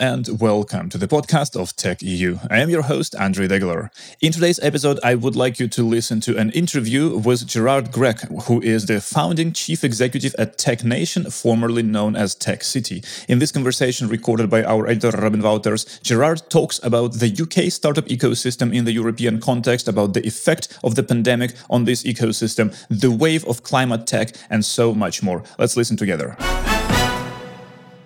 and welcome to the podcast of Tech EU. I am your host, Andrii Degeler. In today's episode, I would like you to listen to an interview with Gerard Grech, who is the founding chief executive at Tech Nation, formerly known as Tech City. In this conversation, recorded by our editor Robin Wouters, Gerard talks about the UK startup ecosystem in the European context, about the effect of the pandemic on this ecosystem, the wave of climate tech, and so much more. Let's listen together.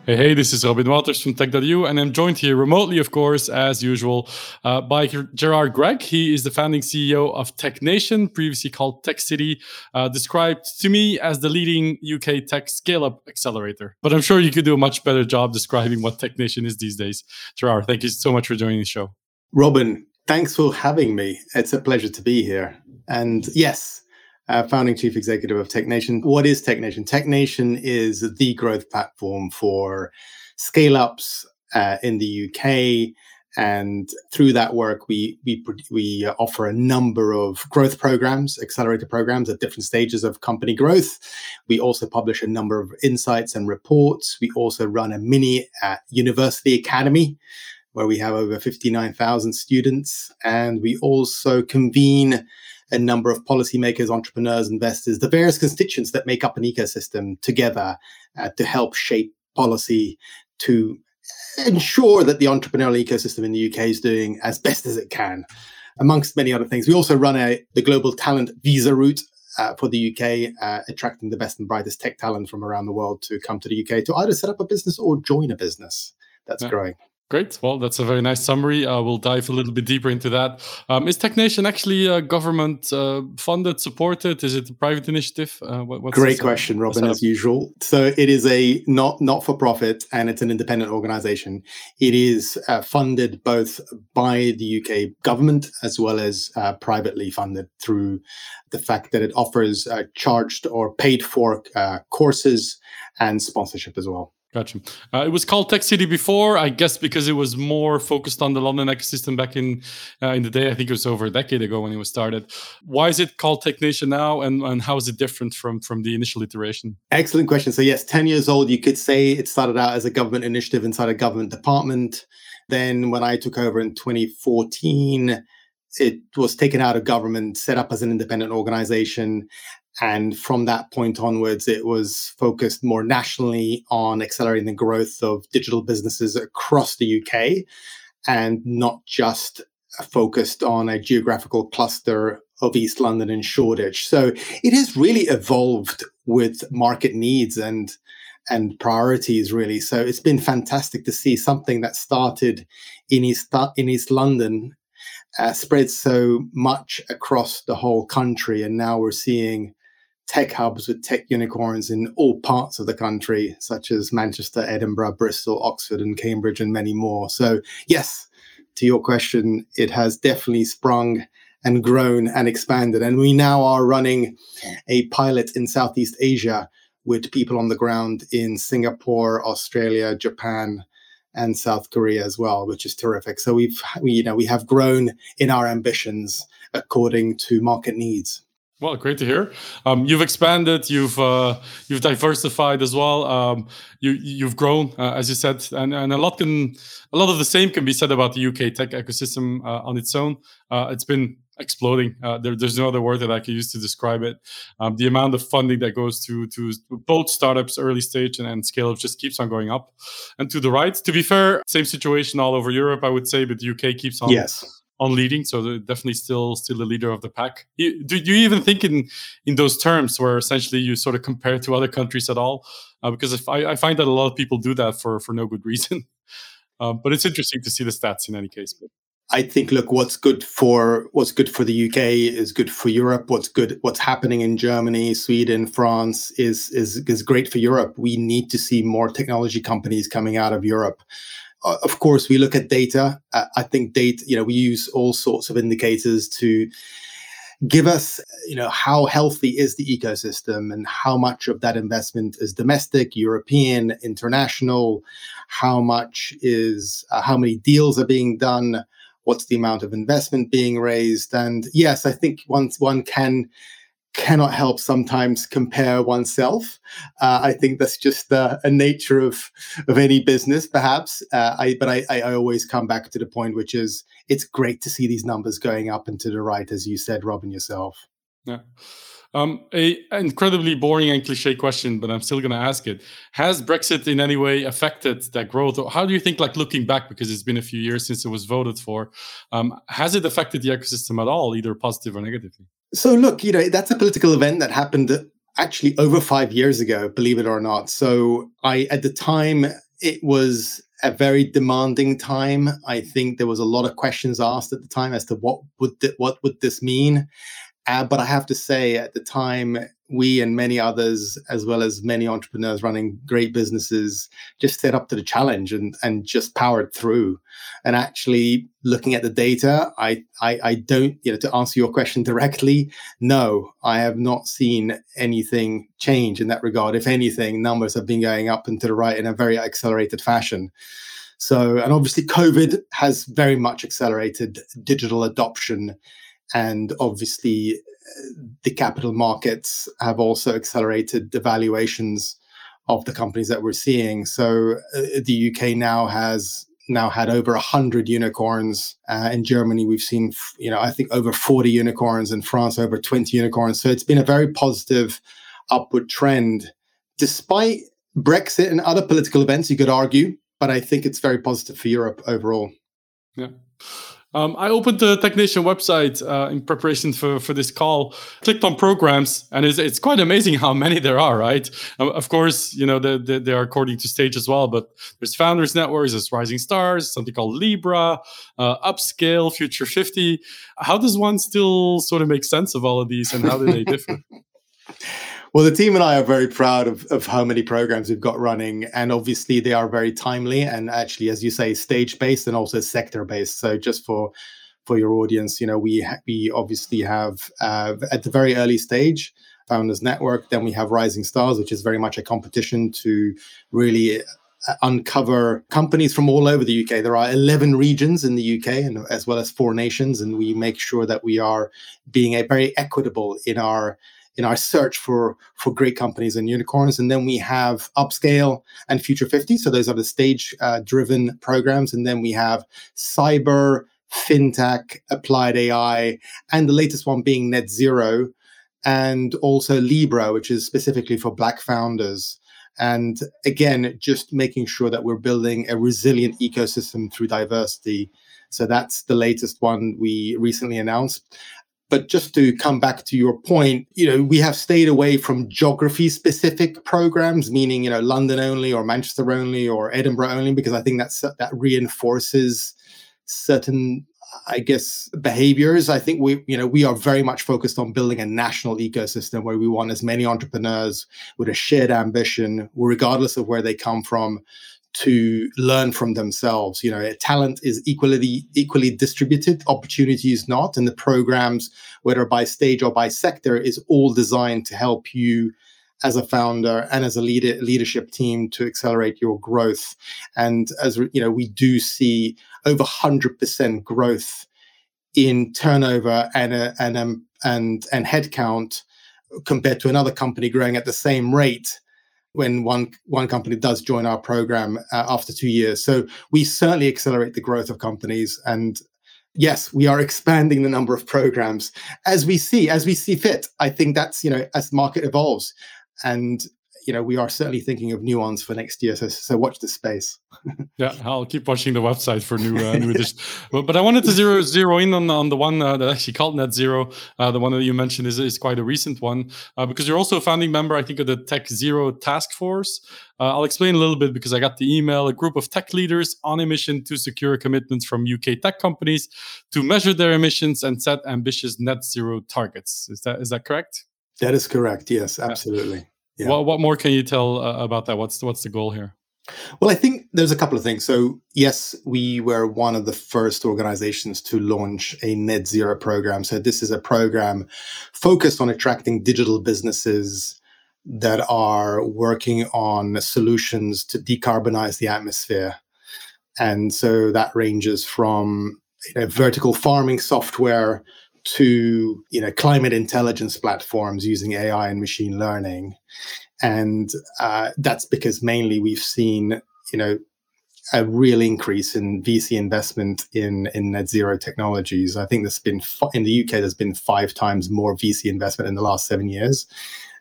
Hey, hey, this is Robin Wouters from Tech.eu, and I'm joined here remotely, of course, as usual, uh, by Gerard Grech. He is the founding CEO of Tech Nation, previously called Tech City, uh, described to me as the leading UK tech scale up accelerator. But I'm sure you could do a much better job describing what Tech Nation is these days. Gerard, thank you so much for joining the show. Robin, thanks for having me. It's a pleasure to be here. And yes, uh, founding chief executive of TechNation. What is TechNation? TechNation is the growth platform for scale ups uh, in the UK. And through that work, we we we offer a number of growth programs, accelerator programs at different stages of company growth. We also publish a number of insights and reports. We also run a mini uh, university academy where we have over 59,000 students. And we also convene a number of policymakers, entrepreneurs, investors, the various constituents that make up an ecosystem together uh, to help shape policy to ensure that the entrepreneurial ecosystem in the UK is doing as best as it can, amongst many other things. We also run a the global talent visa route uh, for the UK, uh, attracting the best and brightest tech talent from around the world to come to the UK to either set up a business or join a business that's yeah. growing. Great. Well, that's a very nice summary. Uh, we'll dive a little bit deeper into that. Um, is TechNation actually uh, government uh, funded, supported? Is it a private initiative? Uh, Great question, Robin, as usual. So it is a not not for profit, and it's an independent organization. It is uh, funded both by the UK government as well as uh, privately funded through the fact that it offers charged or paid for courses and sponsorship as well. Gotcha. Uh, it was called Tech City before, I guess, because it was more focused on the London ecosystem back in uh, in the day. I think it was over a decade ago when it was started. Why is it called Tech Nation now, and, and how is it different from from the initial iteration? Excellent question. So yes, ten years old. You could say it started out as a government initiative inside a government department. Then, when I took over in 2014, it was taken out of government, set up as an independent organization, and from that point onwards, it was focused more nationally on accelerating the growth of digital businesses across the UK and not just focused on a geographical cluster of East London and Shoreditch. So it has really evolved with market needs and and priorities really. So it's been fantastic to see something that started in East in East London uh, spread so much across the whole country, and now we're seeing tech hubs with tech unicorns in all parts of the country, such as Manchester, Edinburgh, Bristol, Oxford, and Cambridge, and many more. So, yes, to your question, it has definitely sprung and grown and expanded. And we now are running a pilot in Southeast Asia with people on the ground in Singapore, Australia, Japan, and South Korea as well, which is terrific. So we've, we, you know, we have grown in our ambitions according to market needs. Well, great to hear. Um, you've expanded, you've uh, you've diversified as well. Um, you you've grown, uh, as you said, and, and a lot can a lot of the same can be said about the UK tech ecosystem uh, on its own. Uh, it's been exploding. Uh, there, there's no other word that I can use to describe it. Um, the amount of funding that goes to to both startups, early stage, and, and scale up just keeps on going up. And to the right, to be fair, same situation all over Europe, I would say, but the UK keeps on yes on leading, so definitely still still the leader of the pack. do, you even think in in those terms where essentially you sort of compare to other countries at all? Uh, because I, I, find that a lot of people do that for for no good reason. Um, but it's interesting to see the stats in any case. I think look what's good for what's good for the UK is good for Europe. What's good what's happening in Germany, Sweden, France is is is great for Europe. We need to see more technology companies coming out of Europe. Uh, of course, we look at data. Uh, I think data, you know, we use all sorts of indicators to give us, you know, how healthy is the ecosystem and how much of that investment is domestic, European, international, how much is, uh, how many deals are being done, what's the amount of investment being raised. And yes, I think once one can cannot help sometimes compare oneself. Uh, I think that's just a nature of of any business, perhaps. Uh, I, but I, I, always come back to the point, which is it's great to see these numbers going up and to the right, as you said, Robin yourself. Yeah. Um, a incredibly boring and cliche question, but I'm still going to ask it. Has Brexit in any way affected that growth? Or how do you think, like looking back, because it's been a few years since it was voted for, um, has it affected the ecosystem at all, either positive or negatively? So, look, you know, that's a political event that happened actually over five years ago, believe it or not. So, I, at the time, it was a very demanding time. I think there was a lot of questions asked at the time as to what would th- what would this mean, uh, but I have to say, at the time, we and many others, as well as many entrepreneurs running great businesses, just set up to the challenge and, and just powered through. And actually, looking at the data, I, I, I don't, you know, to answer your question directly, no, I have not seen anything change in that regard. If anything, numbers have been going up and to the right in a very accelerated fashion. So, and obviously, COVID has very much accelerated digital adoption and obviously, the capital markets have also accelerated the valuations of the companies that we're seeing. So uh, the UK now has now had over 100 unicorns. Uh, in germany we've seen you know i think over 40 unicorns. In france over 20 unicorns. So it's been a very positive upward trend. Despite brexit and other political events you could argue but i think it's very positive for europe overall. Yeah um, I opened the Technation website uh, in preparation for, for this call, clicked on programs, and it's, it's quite amazing how many there are, right? Um, of course, you know, they, they, they, are according to stage as well, but there's Founders Networks, there's Rising Stars, something called Libra, uh, Upscale, Future 50. How does one still sort of make sense of all of these and how do they differ? Well, the team and I are very proud of, of how many programs we've got running. And obviously, they are very timely and actually, as you say, stage based and also sector based. So, just for for your audience, you know, we ha- we obviously have uh, at the very early stage Founders Network. Then we have Rising Stars, which is very much a competition to really uh, uncover companies from all over the UK. There are 11 regions in the UK, and as well as four nations, and we make sure that we are being a very equitable in our in our search for for great companies and unicorns. And then we have Upscale and Future 50. So those are the stage uh, driven programs. And then we have cyber, fintech, applied AI, and the latest one being net zero, and also Libra, which is specifically for Black founders. And again, just making sure that we're building a resilient ecosystem through diversity. So that's the latest one we recently announced. But just to come back to your point, you know, we have stayed away from geography specific programs, meaning, you know, London only or Manchester only or Edinburgh only, because I think that's that reinforces certain I guess behaviors. I think we, you know, we are very much focused on building a national ecosystem where we want as many entrepreneurs with a shared ambition, regardless of where they come from, to learn from themselves. You know, talent is equally equally distributed, opportunity is not, and the programs, whether by stage or by sector, is all designed to help you as a founder and as a leader, leadership team to accelerate your growth. And as you know, we do see over hundred percent growth in turnover and and and and headcount compared to another company growing at the same rate when one one company does join our program uh, after two years. So we certainly accelerate the growth of companies, and yes, we are expanding the number of programs as we see as we see fit. I think that's you know as the market evolves, and you know we are certainly thinking of new ones for next year. So so watch the space. yeah, I'll keep watching the website for new uh, new editions. but, but I wanted to zero zero in on on the one uh, that actually called Net Zero. Uh, the one that you mentioned is is quite a recent one uh, because you're also a founding member, I think, of the Tech Zero Task Force. Uh, I'll explain a little bit because I got the email. A group of tech leaders on a mission to secure commitments from UK tech companies to measure their emissions and set ambitious net zero targets. Is that is that correct? That is correct. Yes, absolutely. Yeah. What what more can you tell uh, about that? What's what's the goal here? Well, I think there's a couple of things. So, yes, we were one of the first organizations to launch a net zero program. So, this is a program focused on attracting digital businesses that are working on solutions to decarbonize the atmosphere. And so that ranges from you know, vertical farming software to you know climate intelligence platforms using AI and machine learning, and uh, that's because mainly we've seen you know a real increase in VC investment in in net zero technologies. I think there's been in the UK there's been five times more VC investment in the last seven years,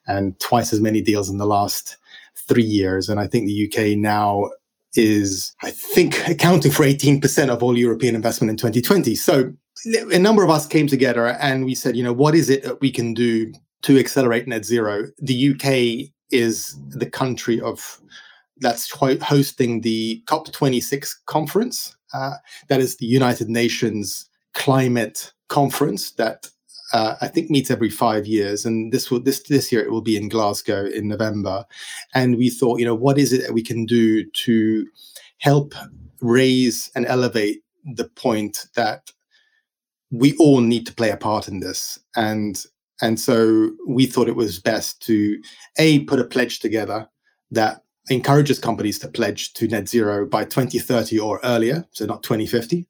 and twice as many deals in the last three years. And I think the UK now is, I think, accounting for 18% of all European investment in 2020. So a number of us came together and we said, you know, what is it that we can do to accelerate net zero? The UK is the country of that's hosting the COP26 conference. Uh, that is the United Nations climate conference that uh, I think meets every five years, and this will this this year it will be in Glasgow in November. And we thought, you know, what is it that we can do to help raise and elevate the point that we all need to play a part in this, and and so we thought it was best to a put a pledge together that encourages companies to pledge to net zero by 2030 or earlier, so not 2050,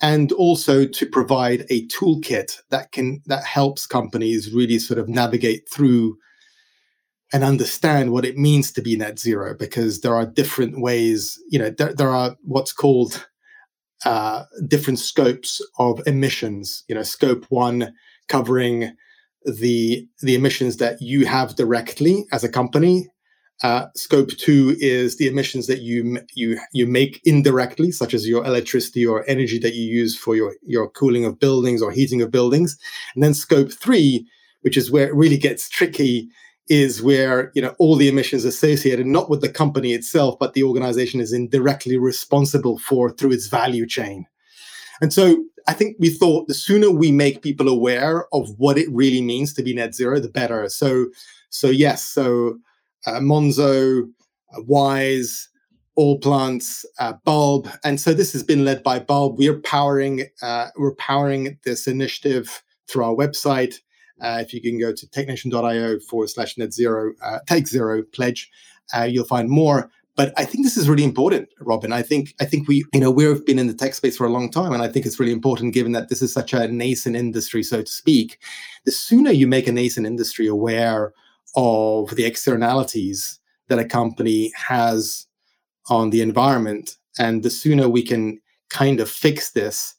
and also to provide a toolkit that can that helps companies really sort of navigate through and understand what it means to be net zero because there are different ways you know there, there are what's called uh, different scopes of emissions you know scope one covering the the emissions that you have directly as a company uh, scope two is the emissions that you you you make indirectly, such as your electricity or energy that you use for your your cooling of buildings or heating of buildings. And then scope three, which is where it really gets tricky, is where you know all the emissions associated not with the company itself, but the organization is indirectly responsible for through its value chain. And so I think we thought the sooner we make people aware of what it really means to be net zero, the better. So so yes, so uh, Monzo, uh, Wise, Allplants, uh, Bulb, and so this has been led by Bulb. We're powering uh, we're powering this initiative through our website. Uh, if you can go to technation.io forward slash net zero uh, Tech Zero pledge, you'll find more. But I think this is really important, Robin. I think I think we, you know, we've been in the tech space for a long time, and I think it's really important, given that this is such a nascent industry, so to speak. The sooner you make a nascent industry aware of the externalities that a company has on the environment. And the sooner we can kind of fix this,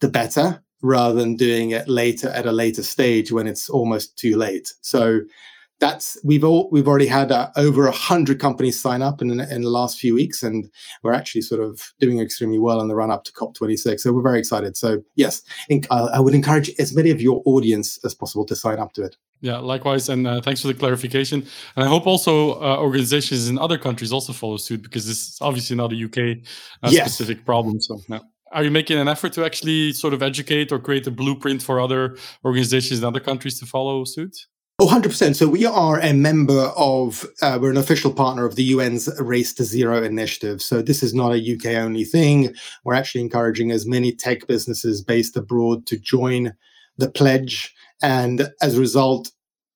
the better, rather than doing it later at a later stage when it's almost too late. So that's we've all we've already had uh, over a hundred companies sign up in, in the last few weeks, and we're actually sort of doing extremely well in the run up to COP26. So we're very excited. So yes, I would encourage as many of your audience as possible to sign up to it. Yeah, likewise, and uh, thanks for the clarification. And I hope also uh, organizations in other countries also follow suit because this is obviously not a UK uh, yes. specific problem. So, yeah. Are you making an effort to actually sort of educate or create a blueprint for other organizations in other countries to follow suit? Oh, 100%. So we are a member of, uh, we're an official partner of the UN's Race to Zero initiative. So this is not a UK only thing. We're actually encouraging as many tech businesses based abroad to join the pledge. And as a result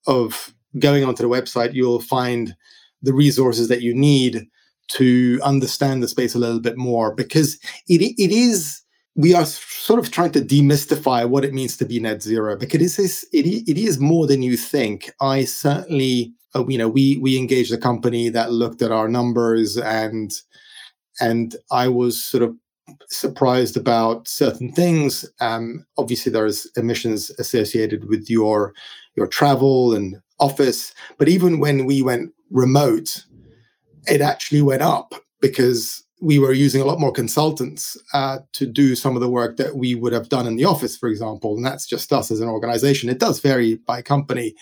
of going onto the website, you'll find the resources that you need to understand the space a little bit more because it, it is we are sort of trying to demystify what it means to be net zero because it is it, it is more than you think. I certainly, uh, you know, we we engaged a company that looked at our numbers and and I was sort of surprised about certain things. Um, obviously, there's emissions associated with your your travel and office, but even when we went remote, it actually went up because we were using a lot more consultants uh, to do some of the work that we would have done in the office, for example. And that's just us as an organization. It does vary by company.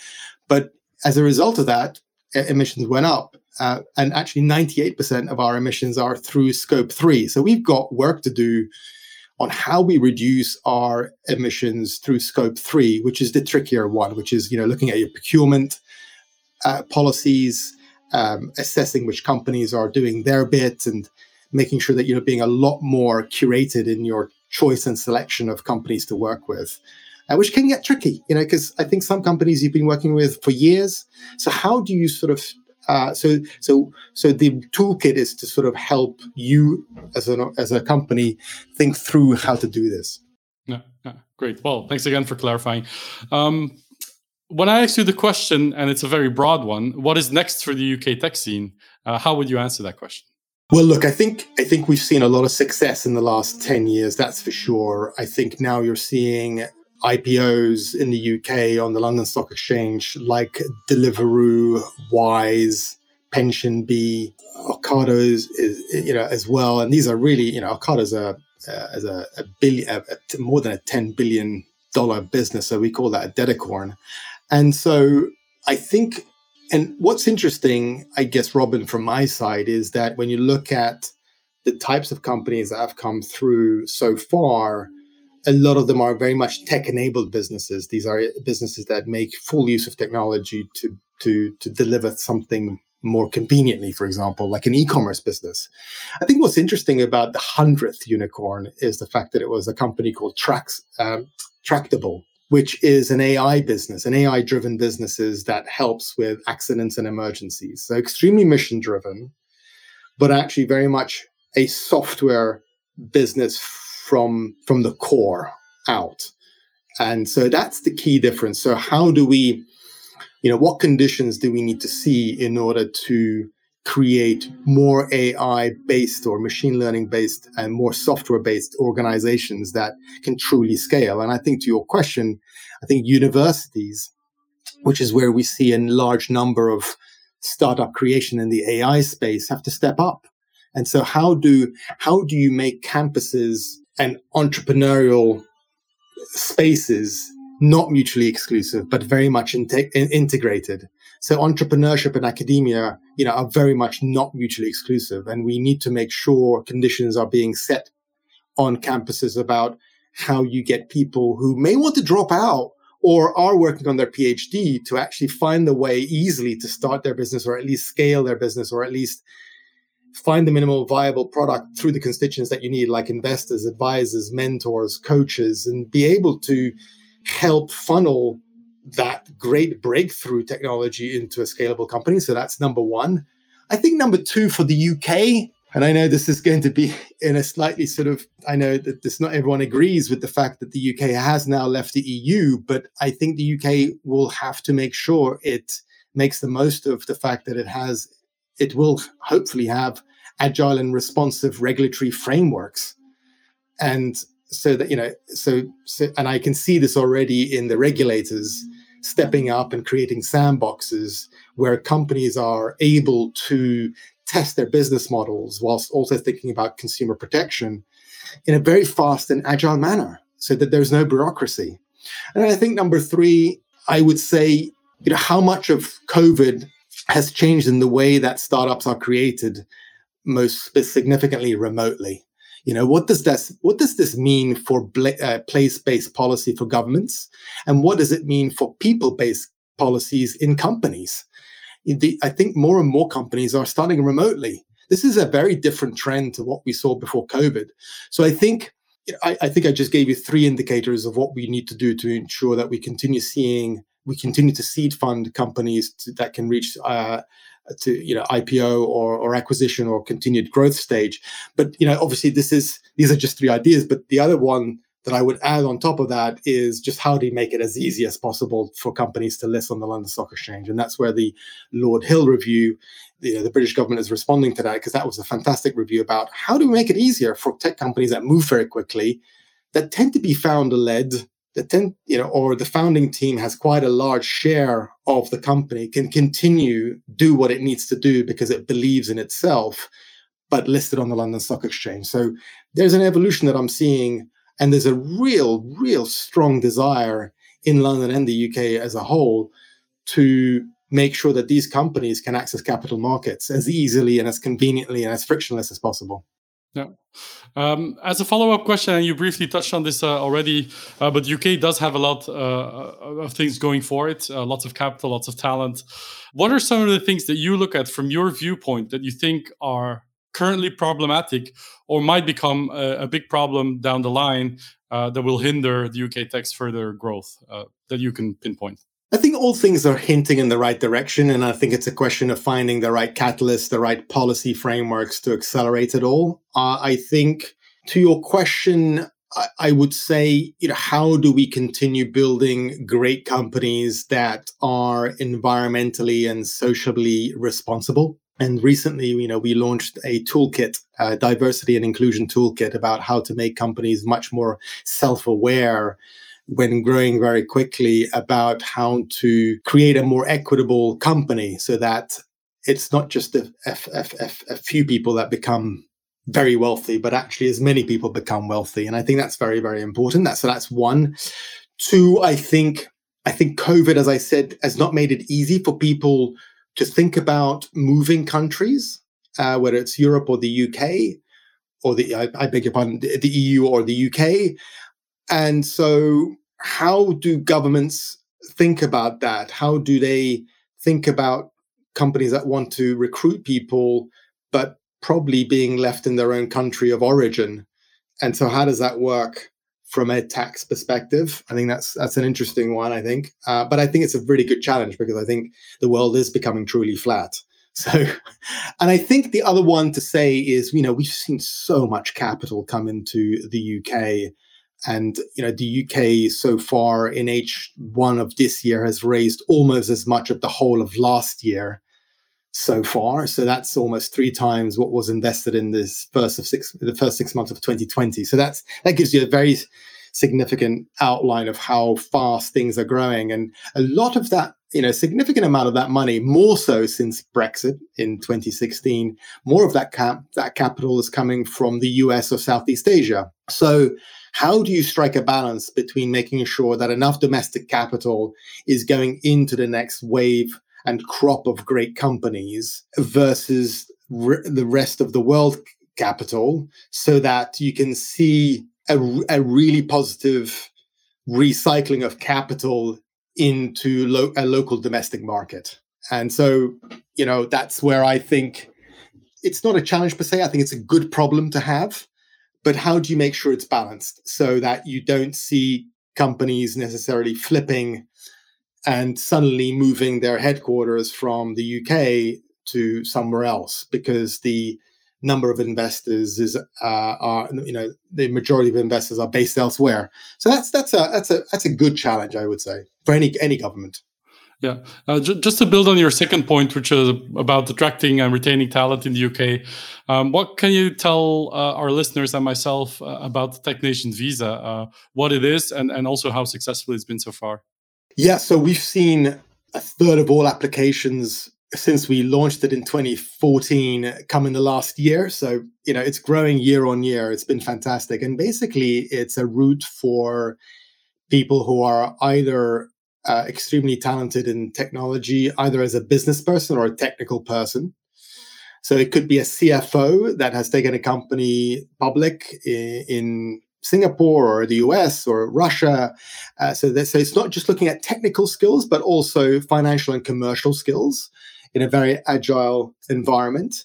But as a result of that, emissions went up. Uh, and actually, 98% of our emissions are through scope three. So we've got work to do on how we reduce our emissions through scope three, which is the trickier one, which is you know looking at your procurement uh, policies, um, assessing which companies are doing their bit, and making sure that you're being a lot more curated in your choice and selection of companies to work with, uh, which can get tricky, you know, because I think some companies you've been working with for years. So how do you sort of uh, so so so the toolkit is to sort of help you as a as a company think through how to do this. Yeah, yeah. Great. Well, thanks again for clarifying. Um, when I ask you the question, and it's a very broad one, what is next for the UK tech scene? Uh, how would you answer that question? Well, look, I think I think we've seen a lot of success in the last ten years. That's for sure. I think now you're seeing IPOs in the UK on the London Stock Exchange, like Deliveroo, Wise, PensionBee, Ocado is, is, you know as well, and these are really you know Ocado's a uh, as a, a billion, a, more than a ten billion dollar business, so we call that a decacorn. And so I think, and what's interesting, I guess, Robin, from my side, is that when you look at the types of companies that have come through so far, a lot of them are very much tech-enabled businesses. These are businesses that make full use of technology to to to deliver something more conveniently, for example, like an e-commerce business. I think what's interesting about the hundredth unicorn is the fact that it was a company called um, Tractable, which is an AI business, an AI-driven businesses that helps with accidents and emergencies. So extremely mission-driven, but actually very much a software business from from the core out. And so that's the key difference. So how do we you know, what conditions do we need to see in order to create more AI based or machine learning based and more software based organizations that can truly scale? And I think to your question, I think universities, which is where we see a large number of startup creation in the AI space, have to step up. And so how do, how do you make campuses and entrepreneurial spaces not mutually exclusive, but very much in- integrated. So entrepreneurship and academia, you know, are very much not mutually exclusive. And we need to make sure conditions are being set on campuses about how you get people who may want to drop out or are working on their PhD to actually find the way easily to start their business or at least scale their business or at least find the minimal viable product through the constituents that you need, like investors, advisors, mentors, coaches, and be able to help funnel that great breakthrough technology into a scalable company. So that's number one. I think number two for the UK, and I know this is going to be in a slightly sort of, I know that this not everyone agrees with the fact that the UK has now left the EU, but I think the UK will have to make sure it makes the most of the fact that it has, it will hopefully have agile and responsive regulatory frameworks. And so that you know so, so and i can see this already in the regulators stepping up and creating sandboxes where companies are able to test their business models whilst also thinking about consumer protection in a very fast and agile manner so that there's no bureaucracy. And i think number three i would say you know how much of covid has changed in the way that startups are created most significantly remotely you know, what does this what does this mean for bla- uh, place-based policy for governments, and what does it mean for people-based policies in companies? The, I think more and more companies are starting remotely. This is a very different trend to what we saw before COVID. So I think I, I think I just gave you three indicators of what we need to do to ensure that we continue seeing we continue to seed fund companies to, that can reach uh, to you know IPO or, or acquisition or continued growth stage. But you know, obviously, this is these are just three ideas. But the other one that I would add on top of that is just how do you make it as easy as possible for companies to list on the London Stock Exchange, and that's where the Lord Hill review. You know, the British government is responding to that because that was a fantastic review about how do we make it easier for tech companies that move very quickly, that tend to be founder led, the ten, you know, or the founding team has quite a large share of the company, can continue do what it needs to do because it believes in itself, but listed on the London Stock Exchange. So there's an evolution that I'm seeing, and there's a real, real strong desire in London and the UK as a whole to make sure that these companies can access capital markets as easily and as conveniently and as frictionless as possible. Yeah. Um, as a follow-up question, and you briefly touched on this uh, already, uh, but UK does have a lot uh, of things going for it. Uh, lots of capital, lots of talent. What are some of the things that you look at from your viewpoint that you think are currently problematic or might become a, a big problem down the line uh, that will hinder the UK tech's further growth uh, that you can pinpoint? I think all things are hinting in the right direction. And I think it's a question of finding the right catalyst, the right policy frameworks to accelerate it all. Uh, I think to your question, I, I would say, you know, how do we continue building great companies that are environmentally and socially responsible? And recently, you know, we launched a toolkit, a diversity and inclusion toolkit about how to make companies much more self-aware when growing very quickly about how to create a more equitable company so that it's not just a, a, a, a few people that become very wealthy, but actually as many people become wealthy. And I think that's very, very important. That's, so that's one. Two, I think, I think COVID, as I said, has not made it easy for people to think about moving countries, uh, whether it's Europe or the UK or the, I, I beg your pardon, the, the EU or the UK. And so how do governments think about that? How do they think about companies that want to recruit people, but probably being left in their own country of origin. And so, how does that work from a tax perspective? I think that's that's an interesting one. I think, uh, but I think it's a really good challenge because I think the world is becoming truly flat. So, and I think the other one to say is, you know, we've seen so much capital come into the UK. And you know the UK so far in H1 of this year has raised almost as much of the whole of last year so far. So that's almost three times what was invested in this first of six, the first six months of 2020. So that's that gives you a very significant outline of how fast things are growing, and a lot of that, you know, significant amount of that money, more so since Brexit in 2016, more of that cap that capital is coming from the US or Southeast Asia. So how do you strike a balance between making sure that enough domestic capital is going into the next wave and crop of great companies versus the rest of the world capital so that you can see a, a really positive recycling of capital into lo- a local domestic market. And so, you know, that's where I think it's not a challenge per se. I think it's a good problem to have. But how do you make sure it's balanced so that you don't see companies necessarily flipping and suddenly moving their headquarters from the UK to somewhere else because the number of investors is uh, are you know the majority of investors are based elsewhere. So that's that's a that's a that's a good challenge, I would say, for any any government. Yeah, uh, j- just to build on your second point, which is about attracting and retaining talent in the UK, um, what can you tell uh, our listeners and myself uh, about the Tech Nation visa, uh, what it is, and and also how successful it's been so far? Yeah, so we've seen a third of all applications since we launched it in 2014 come in the last year. So, you know, it's growing year on year. It's been fantastic. And basically, it's a route for people who are either uh, extremely talented in technology, either as a business person or a technical person. So it could be a CFO that has taken a company public in, in Singapore or the US or Russia. Uh, so, so it's not just looking at technical skills, but also financial and commercial skills in a very agile environment.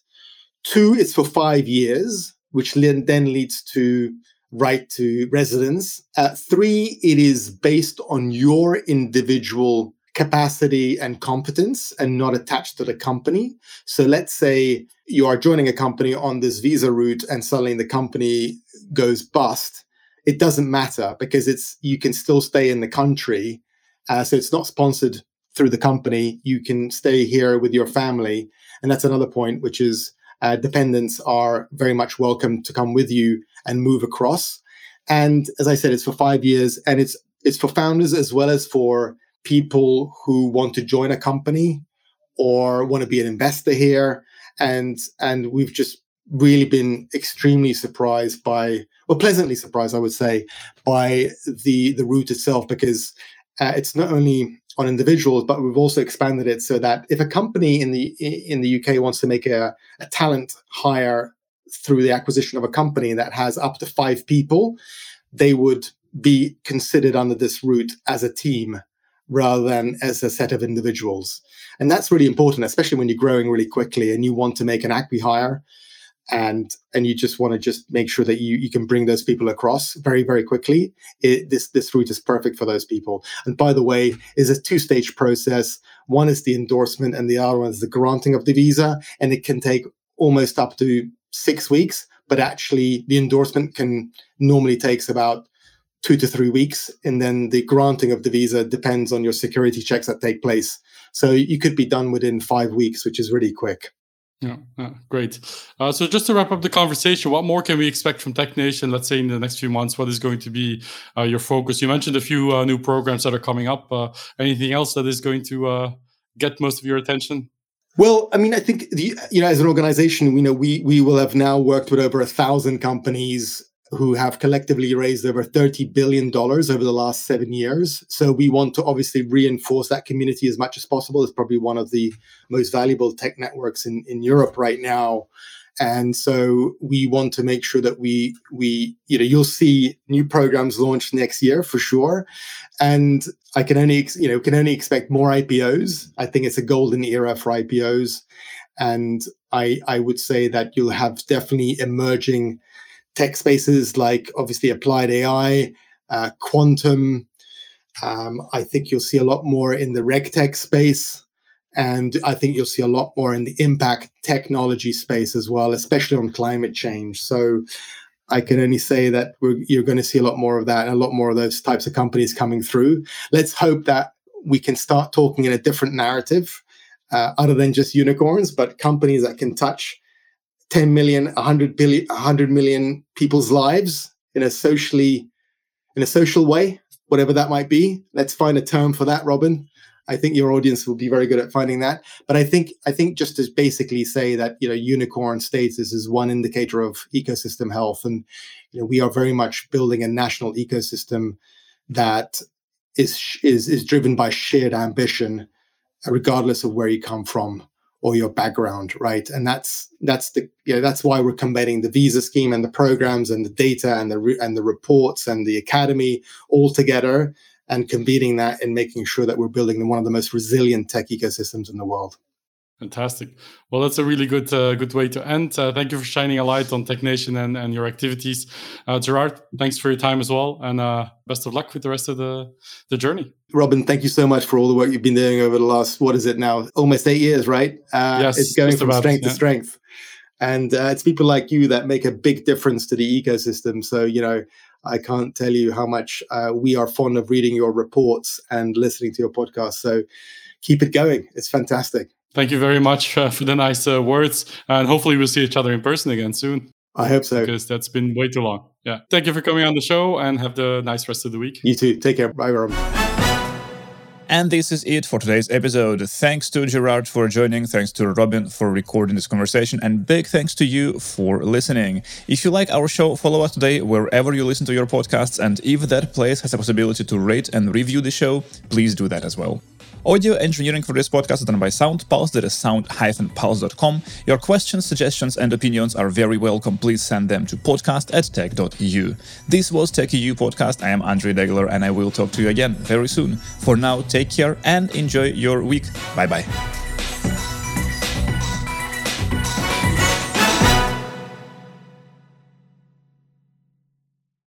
Two, it's for five years, which then leads to right to residence. Uh, three, it is based on your individual capacity and competence and not attached to the company. So let's say you are joining a company on this visa route and suddenly the company goes bust. It doesn't matter because it's you can still stay in the country. Uh, so it's not sponsored through the company. You can stay here with your family. And that's another point, which is uh, dependents are very much welcome to come with you and move across. And as I said, it's for five years and it's it's for founders as well as for people who want to join a company or want to be an investor here and and we've just really been extremely surprised by well pleasantly surprised i would say by the the route itself because uh, it's not only on individuals but we've also expanded it so that if a company in the in the uk wants to make a, a talent hire through the acquisition of a company that has up to five people they would be considered under this route as a team rather than as a set of individuals. And that's really important, especially when you're growing really quickly and you want to make an acqui hire and and you just want to just make sure that you, you can bring those people across very very quickly it, this this route is perfect for those people and by the way is a two stage process one is the endorsement and the other one is the granting of the visa and it can take almost up to six weeks but actually the endorsement can normally takes about two to three weeks, and then the granting of the visa depends on your security checks that take place. So you could be done within five weeks, which is really quick. Yeah, yeah great. Uh, so just to wrap up the conversation, what more can we expect from Tech Nation? Let's say in the next few months, what is going to be uh, your focus? You mentioned a few uh, new programs that are coming up. Uh, anything else that is going to uh, get most of your attention? Well, I mean, I think the, you know, as an organization, we know we we will have now worked with over a thousand companies who have collectively raised over $30 billion over the last seven years. So we want to obviously reinforce that community as much as possible. It's probably one of the most valuable tech networks in, in Europe right now. And so we want to make sure that we we you know you'll see new programs launched next year for sure, and I can only you know can only expect more IPOs. I think it's a golden era for IPOs, and I I would say that you'll have definitely emerging tech spaces like obviously applied AI, uh, quantum. Um, I think you'll see a lot more in the regtech space. And I think you'll see a lot more in the impact technology space as well, especially on climate change. So I can only say that you're going to see a lot more of that and a lot more of those types of companies coming through. Let's hope that we can start talking in a different narrative uh, other than just unicorns, but companies that can touch 10 million, 100 billion, 100 million people's lives in a socially, in a social way, whatever that might be. Let's find a term for that, Robin. I think your audience will be very good at finding that. But I think I think just to basically say that you know unicorn status is one indicator of ecosystem health, and you know we are very much building a national ecosystem that is is is driven by shared ambition, regardless of where you come from or your background, right? And that's that's the know, that's why we're combining the visa scheme and the programs and the data and the re- and the reports and the academy all together and combining that and making sure that we're building one of the most resilient tech ecosystems in the world. Fantastic. Well, that's a really good uh, good way to end. Uh, thank you for shining a light on Tech Nation and, and your activities. Uh, Gerard, thanks for your time as well. And uh, best of luck with the rest of the, the journey. Robin, thank you so much for all the work you've been doing over the last, what is it now? Almost eight years, right? Uh, yes. It's going from about, strength yeah. to strength. And uh, it's people like you that make a big difference to the ecosystem. So, you know, I can't tell you how much we are fond of reading your reports and listening to your podcast. So keep it going. It's fantastic. Thank you very much uh, for the nice uh, words. And hopefully, we'll see each other in person again soon. I hope so. Because that's been way too long. Yeah. Thank you for coming on the show and have the nice rest of the week. You too. Take care. Bye, Rob. And this is it for today's episode. Thanks to Gerard for joining, thanks to Robin for recording this conversation, and big thanks to you for listening. If you like our show, follow us today wherever you listen to your podcasts, and if that place has a possibility to rate and review the show, please do that as well. Audio engineering for this podcast is done by SoundPulse, that is sound-pulse.com. Your questions, suggestions, and opinions are very welcome. Please send them to podcast at tech.eu. This was Tech.eu Podcast. I am Andrii Degeler, and I will talk to you again very soon. For now, take care and enjoy your week. Bye bye.